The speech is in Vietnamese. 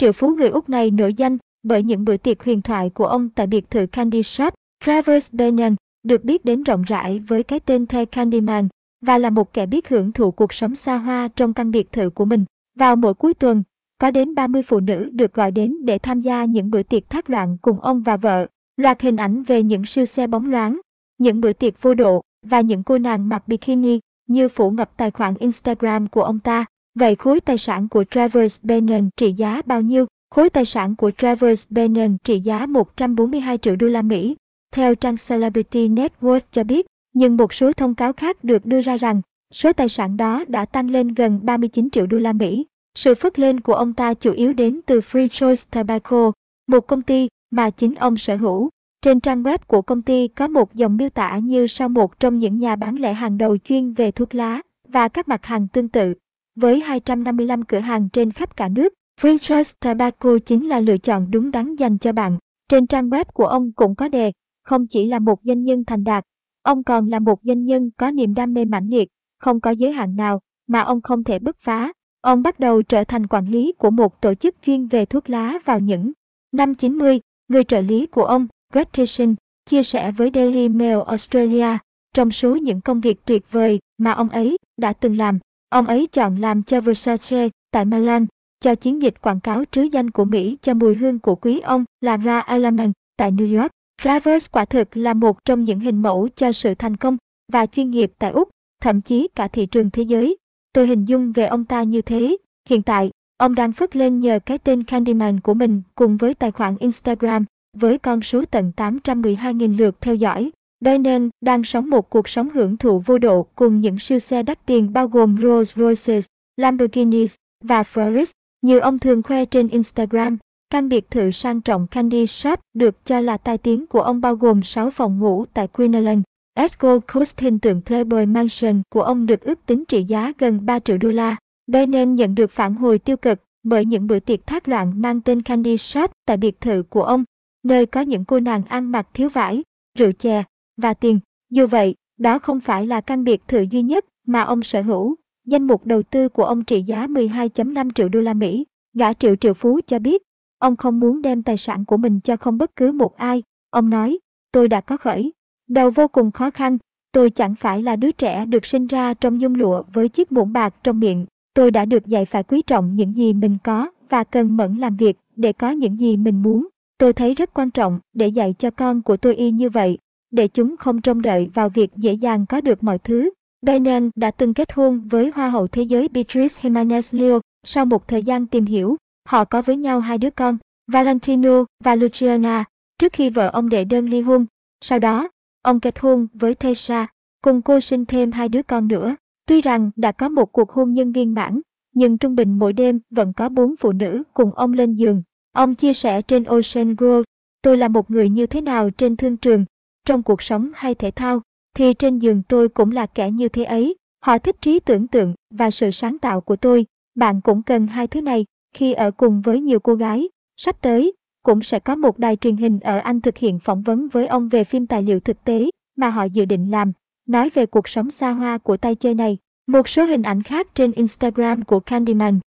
Triệu phú người Úc này nổi danh bởi những bữa tiệc huyền thoại của ông tại biệt thự Candy Shop. Travis Bannon được biết đến rộng rãi với cái tên The Candyman và là một kẻ biết hưởng thụ cuộc sống xa hoa trong căn biệt thự của mình. Vào mỗi cuối tuần, có đến 30 phụ nữ được gọi đến để tham gia những bữa tiệc thác loạn cùng ông và vợ. Loạt hình ảnh về những siêu xe bóng loáng, những bữa tiệc vô độ và những cô nàng mặc bikini như phủ ngập tài khoản Instagram của ông ta. Vậy khối tài sản của Travers Bannon trị giá bao nhiêu? Khối tài sản của Travers Bannon trị giá 142 triệu đô la Mỹ. Theo trang Celebrity Network cho biết, nhưng một số thông cáo khác được đưa ra rằng số tài sản đó đã tăng lên gần 39 triệu đô la Mỹ. Sự phất lên của ông ta chủ yếu đến từ Free Choice Tobacco, một công ty mà chính ông sở hữu. Trên trang web của công ty có một dòng miêu tả như sau một trong những nhà bán lẻ hàng đầu chuyên về thuốc lá và các mặt hàng tương tự. Với 255 cửa hàng trên khắp cả nước, Free Choice Tobacco chính là lựa chọn đúng đắn dành cho bạn. Trên trang web của ông cũng có đề, không chỉ là một doanh nhân thành đạt, ông còn là một doanh nhân có niềm đam mê mãnh liệt, không có giới hạn nào mà ông không thể bứt phá. Ông bắt đầu trở thành quản lý của một tổ chức chuyên về thuốc lá vào những năm 90. Người trợ lý của ông, Greg Tyson, chia sẻ với Daily Mail Australia, trong số những công việc tuyệt vời mà ông ấy đã từng làm, ông ấy chọn làm cho Versace tại Milan, cho chiến dịch quảng cáo trứ danh của Mỹ cho mùi hương của quý ông là Ra Element tại New York. Travers quả thực là một trong những hình mẫu cho sự thành công và chuyên nghiệp tại Úc, thậm chí cả thị trường thế giới. Tôi hình dung về ông ta như thế. Hiện tại, ông đang phất lên nhờ cái tên Candyman của mình cùng với tài khoản Instagram với con số tận 812.000 lượt theo dõi. Biden đang sống một cuộc sống hưởng thụ vô độ cùng những siêu xe đắt tiền bao gồm Rolls Royces, Lamborghinis và Ferraris. Như ông thường khoe trên Instagram, căn biệt thự sang trọng Candy Shop được cho là tai tiếng của ông bao gồm 6 phòng ngủ tại Queensland. Esco Coast hình tượng Playboy Mansion của ông được ước tính trị giá gần 3 triệu đô la. Biden nhận được phản hồi tiêu cực bởi những bữa tiệc thác loạn mang tên Candy Shop tại biệt thự của ông, nơi có những cô nàng ăn mặc thiếu vải, rượu chè và tiền. Dù vậy, đó không phải là căn biệt thự duy nhất mà ông sở hữu. Danh mục đầu tư của ông trị giá 12.5 triệu đô la Mỹ. Gã triệu triệu phú cho biết, ông không muốn đem tài sản của mình cho không bất cứ một ai. Ông nói, tôi đã có khởi. Đầu vô cùng khó khăn, tôi chẳng phải là đứa trẻ được sinh ra trong dung lụa với chiếc muỗng bạc trong miệng. Tôi đã được dạy phải quý trọng những gì mình có và cần mẫn làm việc để có những gì mình muốn. Tôi thấy rất quan trọng để dạy cho con của tôi y như vậy, để chúng không trông đợi vào việc dễ dàng có được mọi thứ. Biden đã từng kết hôn với Hoa hậu Thế giới Beatrice Jimenez Leo. Sau một thời gian tìm hiểu, họ có với nhau hai đứa con, Valentino và Luciana, trước khi vợ ông đệ đơn ly hôn. Sau đó, ông kết hôn với Tessa, cùng cô sinh thêm hai đứa con nữa. Tuy rằng đã có một cuộc hôn nhân viên mãn, nhưng trung bình mỗi đêm vẫn có bốn phụ nữ cùng ông lên giường. Ông chia sẻ trên Ocean Grove, tôi là một người như thế nào trên thương trường, trong cuộc sống hay thể thao, thì trên giường tôi cũng là kẻ như thế ấy. Họ thích trí tưởng tượng và sự sáng tạo của tôi. Bạn cũng cần hai thứ này khi ở cùng với nhiều cô gái. Sắp tới, cũng sẽ có một đài truyền hình ở Anh thực hiện phỏng vấn với ông về phim tài liệu thực tế mà họ dự định làm, nói về cuộc sống xa hoa của tay chơi này. Một số hình ảnh khác trên Instagram của Candyman